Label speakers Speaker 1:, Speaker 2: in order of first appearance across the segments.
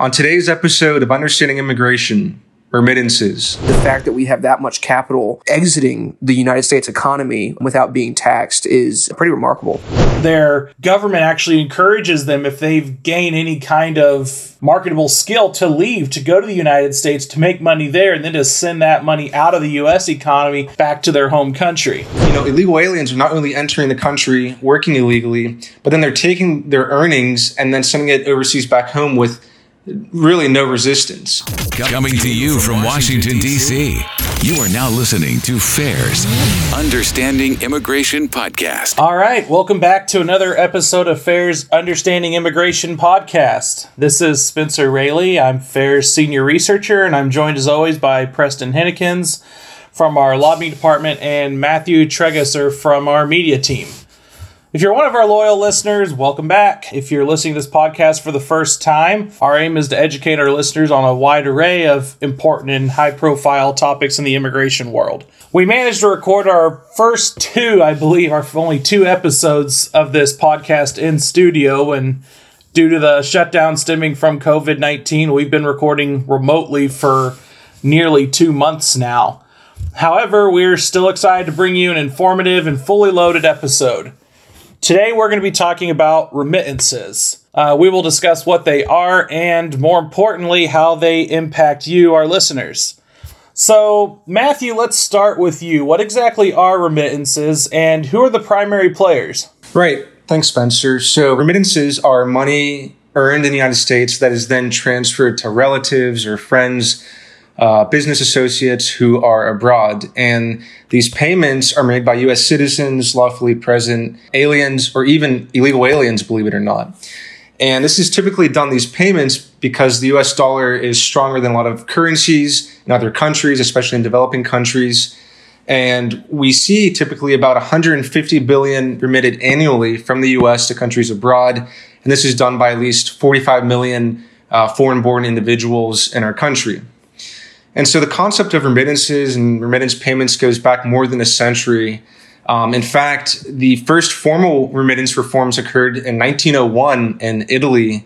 Speaker 1: On today's episode of Understanding Immigration, remittances.
Speaker 2: The fact that we have that much capital exiting the United States economy without being taxed is pretty remarkable.
Speaker 3: Their government actually encourages them, if they've gained any kind of marketable skill, to leave, to go to the United States, to make money there, and then to send that money out of the U.S. economy back to their home country.
Speaker 1: You know, illegal aliens are not only entering the country working illegally, but then they're taking their earnings and then sending it overseas back home with really no resistance.
Speaker 4: Coming to you from Washington, D.C., you are now listening to FAIR's Understanding Immigration Podcast.
Speaker 3: All right, welcome back to another episode of FAIR's Understanding Immigration Podcast. This is Spencer Raley. I'm FAIR's senior researcher, and I'm joined as always by Preston Huennekens from our lobbying department and Matthew Tragesser from our media team. If you're one of our loyal listeners, welcome back. If you're listening to this podcast for the first time, our aim is to educate our listeners on a wide array of important and high profile topics in the immigration world. We managed to record our first two, I believe, our only two episodes of this podcast in studio, and due to the shutdown stemming from COVID 19, we've been recording remotely for nearly two months now. However, we're still excited to bring you an informative and fully loaded episode. Today, we're going to be talking about remittances. Uh, we will discuss what they are and, more importantly, how they impact you, our listeners. So, Matthew, let's start with you. What exactly are remittances and who are the primary players?
Speaker 1: Right. Thanks, Spencer. So, remittances are money earned in the United States that is then transferred to relatives or friends uh, business associates who are abroad. And these payments are made by U.S. citizens, lawfully present aliens, or even illegal aliens, believe it or not. And this is typically done, these payments, because the US dollar is stronger than a lot of currencies in other countries, especially in developing countries. And we see typically about 150 billion remitted annually from the US to countries abroad. And this is done by at least 45 million uh, foreign born individuals in our country. And so the concept of remittances and remittance payments goes back more than a century. Um, in fact, the first formal remittance reforms occurred in 1901 in Italy.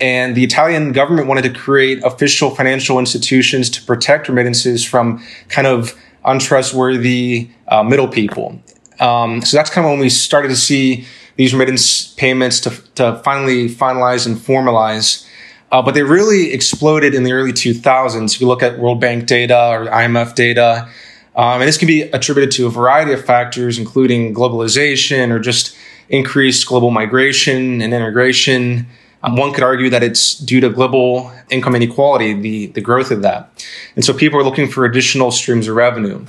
Speaker 1: And the Italian government wanted to create official financial institutions to protect remittances from kind of untrustworthy uh, middle people. Um, so that's kind of when we started to see these remittance payments to, to finally finalize and formalize. Uh, but they really exploded in the early 2000s. If you look at World Bank data or IMF data, um, and this can be attributed to a variety of factors, including globalization or just increased global migration and integration. Um, one could argue that it's due to global income inequality, the, the growth of that. And so people are looking for additional streams of revenue.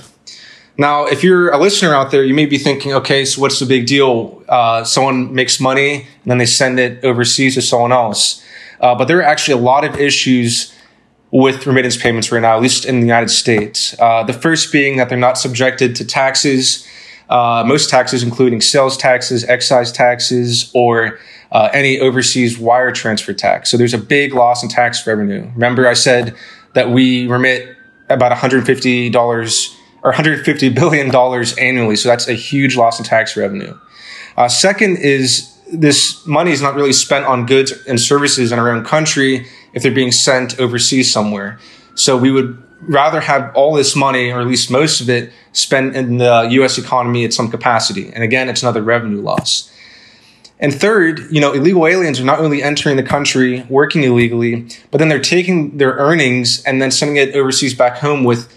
Speaker 1: Now, if you're a listener out there, you may be thinking, okay, so what's the big deal? Uh, someone makes money and then they send it overseas to someone else. Uh, but there are actually a lot of issues with remittance payments right now, at least in the United States. Uh, the first being that they're not subjected to taxes, uh, most taxes, including sales taxes, excise taxes, or uh, any overseas wire transfer tax. So there's a big loss in tax revenue. Remember, I said that we remit about $150 or 150 billion dollars annually. So that's a huge loss in tax revenue. Uh, second is this money is not really spent on goods and services in our own country if they're being sent overseas somewhere. So we would rather have all this money, or at least most of it, spent in the US economy at some capacity. And again, it's another revenue loss. And third, you know, illegal aliens are not only entering the country working illegally, but then they're taking their earnings and then sending it overseas back home with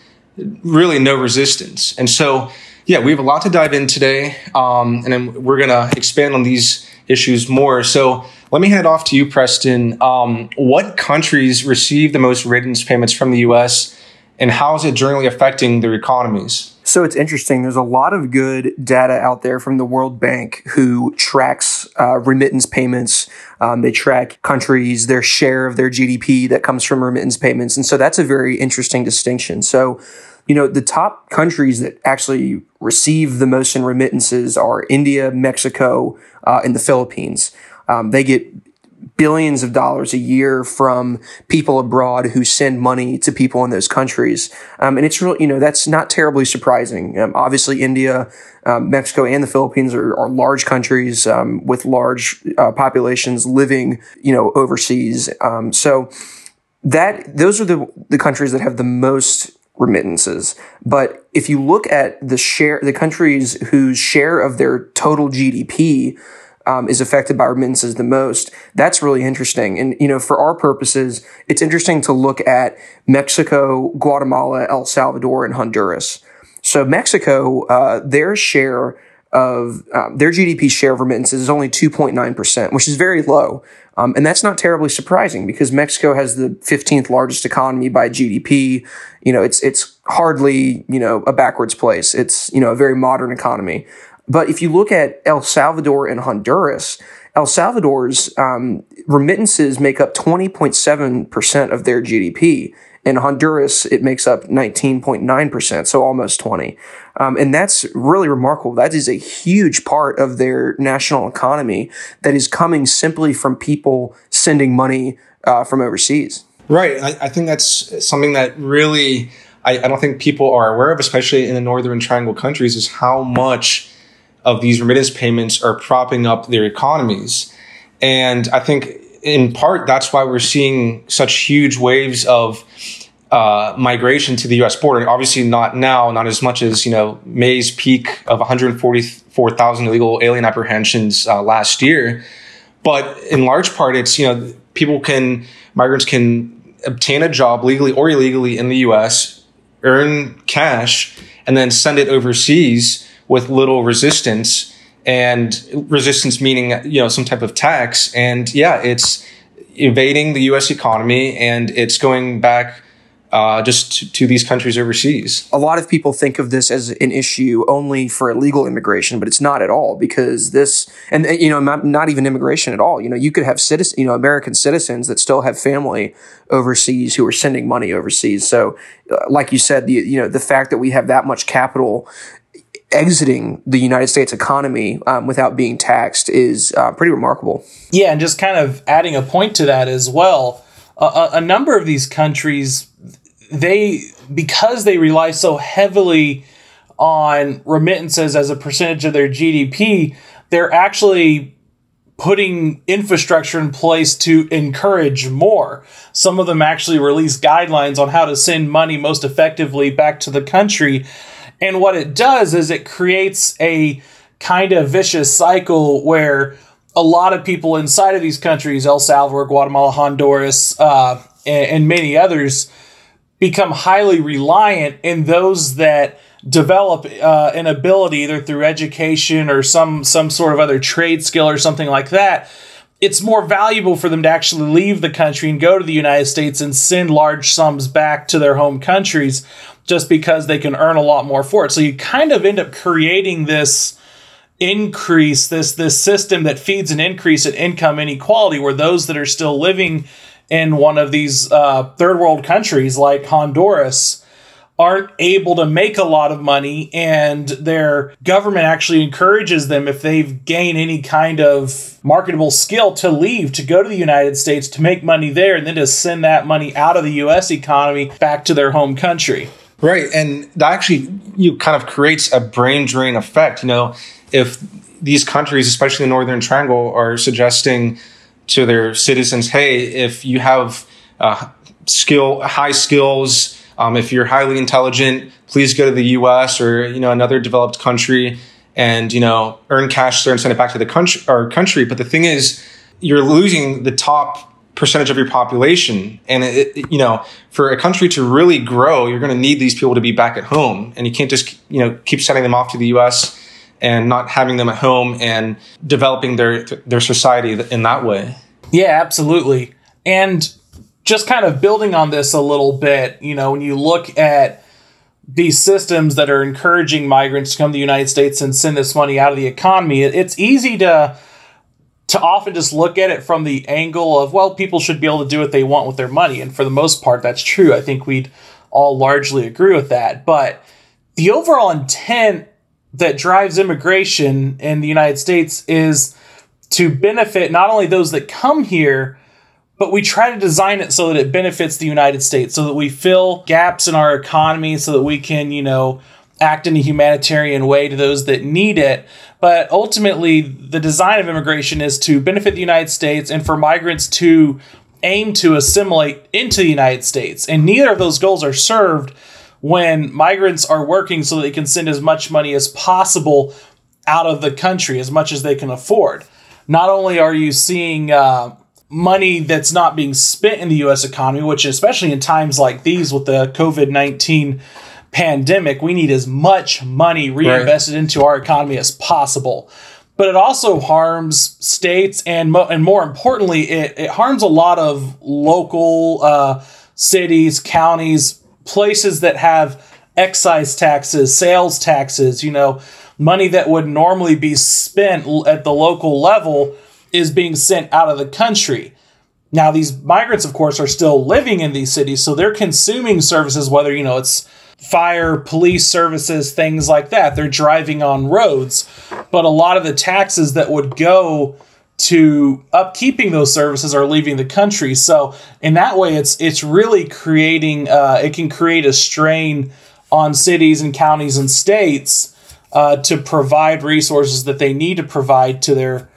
Speaker 1: really no resistance. And so, yeah, we have a lot to dive in today. Um, and then we're going to expand on these issues more. So let me head off to you, Preston. Um, what countries receive the most remittance payments from the U.S., and how is it generally affecting their economies?
Speaker 2: So it's interesting. There's a lot of good data out there from the World Bank who tracks uh, remittance payments. Um, they track countries, their share of their GDP that comes from remittance payments. And so that's a very interesting distinction. So, you know, the top countries that actually receive the most in remittances are India, Mexico, uh, and the Philippines. Um, they get billions of dollars a year from people abroad who send money to people in those countries. Um, and it's really, you know, that's not terribly surprising. Um, obviously, India, um, Mexico, and the Philippines are, are large countries um, with large uh, populations living, you know, overseas. Um, so that those are the the countries that have the most remittances. But if you look at the share, the countries whose share of their total GDP um, is affected by remittances the most. That's really interesting. And, you know, for our purposes, it's interesting to look at Mexico, Guatemala, El Salvador, and Honduras. So Mexico, uh, their share of um, their GDP share of remittances is only 2.9%, which is very low. Um, and that's not terribly surprising because Mexico has the 15th largest economy by GDP. You know, it's, it's hardly, you know, a backwards place. It's, you know, a very modern economy. But if you look at El Salvador and Honduras, El Salvador's um, remittances make up 20.7% of their GDP. In Honduras, it makes up 19.9%, so almost 20. Um, and that's really remarkable. That is a huge part of their national economy that is coming simply from people sending money uh, from overseas.
Speaker 1: Right. I, I, think that's something that really I, I don't think people are aware of, especially in the Northern Triangle countries, is how much of these remittance payments are propping up their economies. And I think in part that's why we're seeing such huge waves of uh, migration to the U.S. border. Obviously, not now, not as much as you know May's peak of 144,000 illegal alien apprehensions uh, last year, but in large part, it's you know people can migrants can obtain a job legally or illegally in the U.S., earn cash, and then send it overseas with little resistance and resistance meaning you know some type of tax and yeah it's evading the US economy and it's going back uh, just to, to, these countries overseas.
Speaker 2: A lot of people think of this as an issue only for illegal immigration, but it's not at all because this, and you know, not, not even immigration at all. You know, you could have citizen, you know, American citizens that still have family overseas who are sending money overseas. So, uh, like you said, the you know the fact that we have that much capital exiting the United States economy um, without being taxed is uh, pretty remarkable.
Speaker 3: Yeah, and just kind of adding a point to that as well, a, a number of these countries, they because they rely so heavily on remittances as a percentage of their GDP, they're actually putting infrastructure in place to encourage more. Some of them actually release guidelines on how to send money most effectively back to the country and what it does is it creates a kind of vicious cycle where a lot of people inside of these countries, El Salvador, Guatemala, Honduras, uh, and, and many others, become highly reliant in those that develop uh, an ability either through education or some some sort of other trade skill or something like that. It's more valuable for them to actually leave the country and go to the United States and send large sums back to their home countries just because they can earn a lot more for it. So you kind of end up creating this increase, this this system that feeds an increase in income inequality, where those that are still living in one of these uh, third world countries like Honduras aren't able to make a lot of money and their government actually encourages them if they've gained any kind of marketable skill to leave to go to the United States to make money there and then to send that money out of the US economy back to their home country.
Speaker 1: Right. And that actually you kind of creates a brain drain effect. You know, if these countries, especially the Northern Triangle, are suggesting to their citizens, hey, if you have uh, skill, high skills, um, if you're highly intelligent, please go to the U.S. or you know another developed country and you know earn cash there and send it back to the country or country. But the thing is, you're losing the top percentage of your population. And it, it, you know, for a country to really grow, you're going to need these people to be back at home, and you can't just you know keep sending them off to the U.S. and not having them at home and developing their their society in that way.
Speaker 3: Yeah, absolutely. And just kind of building on this a little bit, you know, when you look at these systems that are encouraging migrants to come to the United States and send this money out of the economy, it's easy to to often just look at it from the angle of well people should be able to do what they want with their money. And for the most part that's true. I think we'd all largely agree with that. But the overall intent that drives immigration in the united states is to benefit not only those that come here, but we try to design it so that it benefits the United States, so that we fill gaps in our economy, so that we can, you know, act in a humanitarian way to those that need it. But ultimately, the design of immigration is to benefit the United States and for migrants to aim to assimilate into the United States. And neither of those goals are served when migrants are working so that they can send as much money as possible out of the country, as much as they can afford. Not only are you seeing uh, money that's not being spent in the US economy, which, especially in times like these with the COVID 19 pandemic, we need as much money reinvested right. into our economy as possible. But it also harms states, and mo- and more importantly, it, it harms a lot of local uh, cities, counties, places that have excise taxes, sales taxes. You know, money that would normally be spent at the local level is being sent out of the country. Now, these migrants, of course, are still living in these cities, so they're consuming services, whether, you know, it's fire, police services, things like that. They're driving on roads. But a lot of the taxes that would go to upkeeping those services are leaving the country. So in that way, it's it's really creating uh, it can create a strain on cities and counties and states uh, to provide resources that they need to provide to their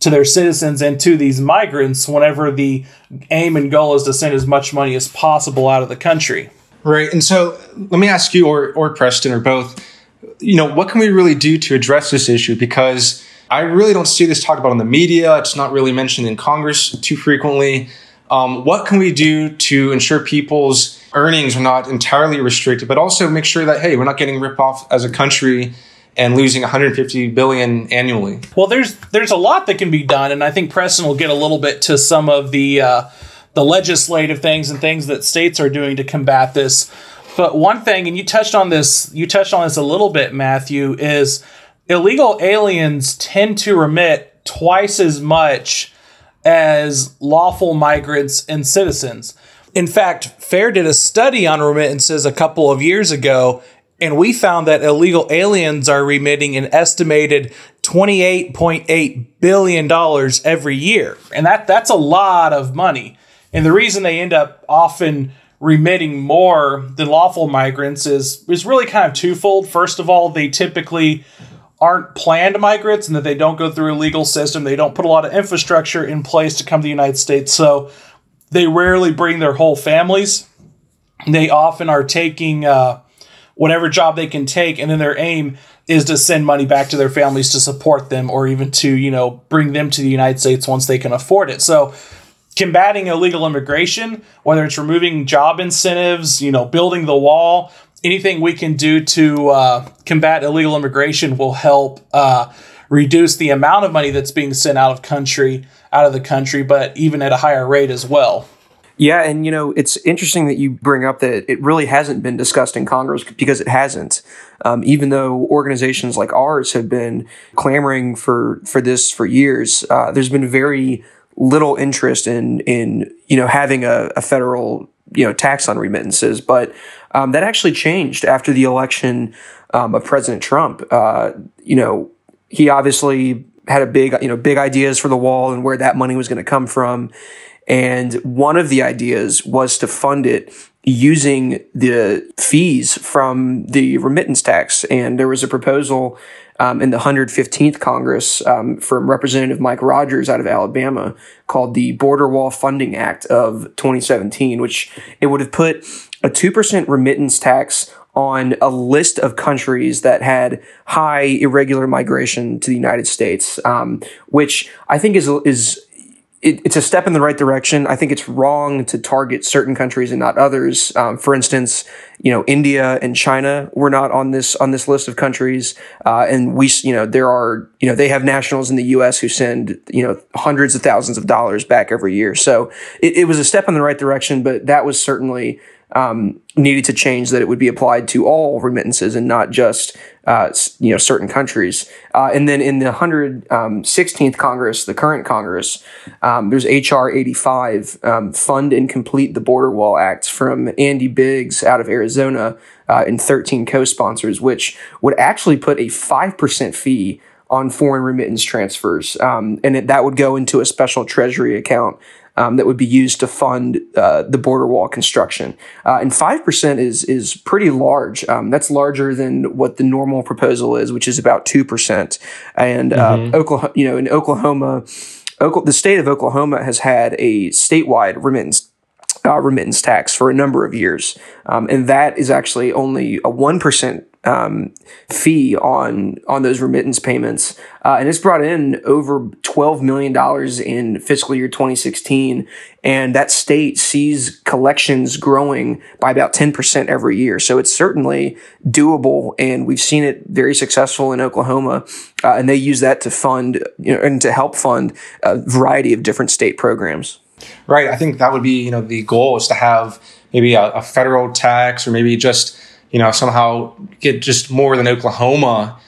Speaker 3: to their citizens and to these migrants whenever the aim and goal is to send as much money as possible out of the country.
Speaker 1: Right. And so let me ask you or or Preston or both, you know, what can we really do to address this issue because I really don't see this talked about in the media. It's not really mentioned in Congress too frequently. Um, what can we do to ensure people's earnings are not entirely restricted, but also make sure that hey, we're not getting ripped off as a country and losing 150 billion annually.
Speaker 3: Well, there's there's a lot that can be done, and I think Preston will get a little bit to some of the uh, the legislative things and things that states are doing to combat this. But one thing, and you touched on this, you touched on this a little bit, Matthew, is illegal aliens tend to remit twice as much as lawful migrants and citizens. In fact, FAIR did a study on remittances a couple of years ago, and we found that illegal aliens are remitting an estimated $28.8 billion every year. And that, that's a lot of money. And the reason they end up often remitting more than lawful migrants is, is really kind of twofold. First of all, they typically aren't planned migrants and that they don't go through a legal system. They don't put a lot of infrastructure in place to come to the United States. So they rarely bring their whole families. They often are taking uh, whatever job they can take, and then their aim is to send money back to their families to support them or even to, you know, bring them to the United States once they can afford it. So combating illegal immigration, whether it's removing job incentives, you know, building the wall, anything we can do to uh, combat illegal immigration will help uh, reduce the amount of money that's being sent out of country, out of the country, but even at a higher rate as well.
Speaker 2: Yeah, and you know it's interesting that you bring up that it really hasn't been discussed in Congress because it hasn't. Um, even though organizations like ours have been clamoring for for this for years, uh, there's been very little interest in in you know having a, a federal you know tax on remittances, but um, that actually changed after the election um, of President Trump. Uh, you know, he obviously had a big you know big ideas for the wall and where that money was going to come from, and one of the ideas was to fund it using the fees from the remittance tax. And there was a proposal um, in the 115th Congress um, from Representative Mike Rogers out of Alabama called the Border Wall Funding Act of 2017, which it would have put a 2% remittance tax on a list of countries that had high irregular migration to the United States, um, which I think is is it, it's a step in the right direction. I think it's wrong to target certain countries and not others. Um, for instance, you know, India and China were not on this on this list of countries, uh, and we, you know, there are, you know, they have nationals in the U.S. who send, you know, hundreds of thousands of dollars back every year. So it, it was a step in the right direction, but that was certainly um, needed to change that it would be applied to all remittances and not just uh, you know certain countries. Uh, and then in the 116th um, Congress, the current Congress, um, there's HR 85, um, Fund and Complete the Border Wall Act from Andy Biggs out of Arizona uh, and 13 co-sponsors, which would actually put a five percent fee on foreign remittance transfers, um, and it, that would go into a special treasury account um, that would be used to fund uh, the border wall construction. Uh, and five percent is is pretty large. Um, that's larger than what the normal proposal is, which is about two percent. And uh, mm-hmm. Oklahoma, you know, in Oklahoma, Oklahoma, the state of Oklahoma has had a statewide remittance uh, remittance tax for a number of years, um, and that is actually only a one percent um, fee on on those remittance payments, uh, and it's brought in over twelve million dollars in fiscal year 2016, and that state sees collections growing by about 10 percent every year. So it's certainly doable, and we've seen it very successful in Oklahoma, uh, and they use that to fund you know, and to help fund a variety of different state programs.
Speaker 1: Right. I think that would be you know the goal is to have maybe a, a federal tax or maybe just you know, somehow get just more than Oklahoma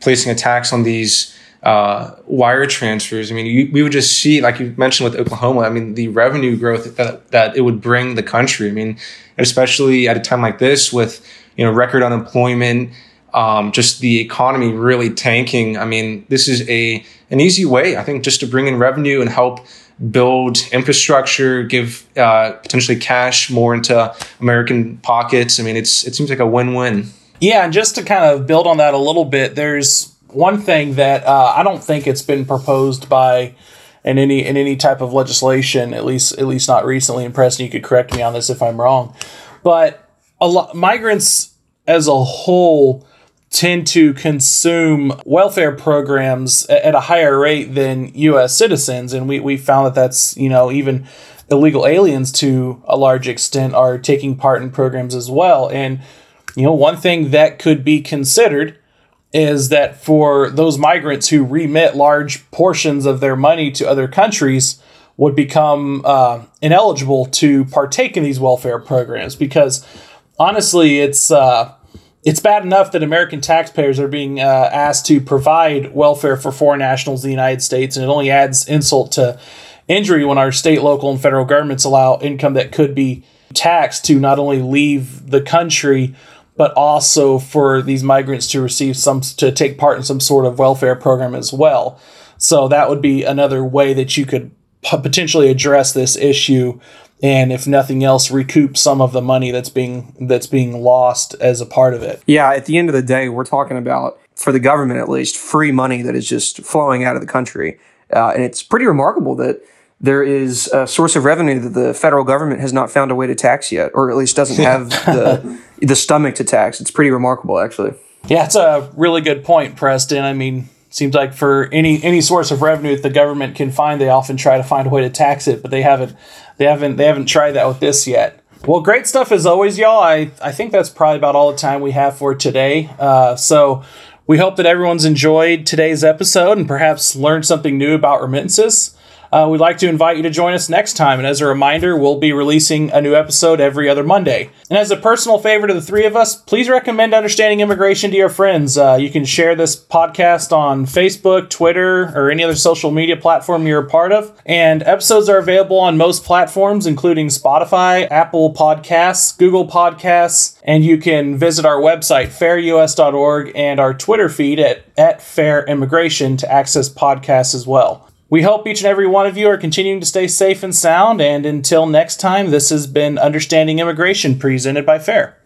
Speaker 1: placing a tax on these uh, wire transfers. I mean, you, we would just see, like you mentioned with Oklahoma, I mean, the revenue growth that, that it would bring the country. I mean, especially at a time like this with, you know, record unemployment, um, just the economy really tanking. I mean, this is a an easy way, I think, just to bring in revenue and help build infrastructure, give uh, potentially cash more into American pockets. I mean, it's it seems like a win-win.
Speaker 3: Yeah, and just to kind of build on that a little bit, there's one thing that uh, I don't think it's been proposed by in any in any type of legislation, at least at least not recently. And Preston, you could correct me on this if I'm wrong, but a lot migrants as a whole tend to consume welfare programs at a higher rate than U.S. citizens, and we we found that that's you know even illegal aliens to a large extent are taking part in programs as well. And you know one thing that could be considered is that for those migrants who remit large portions of their money to other countries would become uh, ineligible to partake in these welfare programs because honestly it's uh, it's bad enough that American taxpayers are being uh, asked to provide welfare for foreign nationals in the United States, and it only adds insult to injury when our state, local, and federal governments allow income that could be taxed to not only leave the country, but also for these migrants to receive some to take part in some sort of welfare program as well. So that would be another way that you could potentially address this issue and if nothing else recoup some of the money that's being that's being lost as a part of it.
Speaker 2: Yeah, at the end of the day, we're talking about for the government at least free money that is just flowing out of the country, uh, and it's pretty remarkable that there is a source of revenue that the federal government has not found a way to tax yet, or at least doesn't have the the stomach to tax. It's pretty remarkable, actually.
Speaker 3: Yeah, it's a really good point, Preston. I mean, seems like for any any source of revenue that the government can find, they often try to find a way to tax it, but they haven't they haven't they haven't tried that with this yet. Well, great stuff as always, y'all. I I think that's probably about all the time we have for today. Uh, so we hope that everyone's enjoyed today's episode and perhaps learned something new about remittances uh, we'd like to invite you to join us next time. And as a reminder, we'll be releasing a new episode every other Monday. And as a personal favor to the three of us, please recommend Understanding Immigration to your friends. Uh, you can share this podcast on Facebook, Twitter, or any other social media platform you're a part of. And episodes are available on most platforms, including Spotify, Apple Podcasts, Google Podcasts, and you can visit our website, fairus.org, and our Twitter feed at, at Fair Immigration to access podcasts as well. We hope each and every one of you are continuing to stay safe and sound. And until next time, this has been Understanding Immigration presented by FAIR.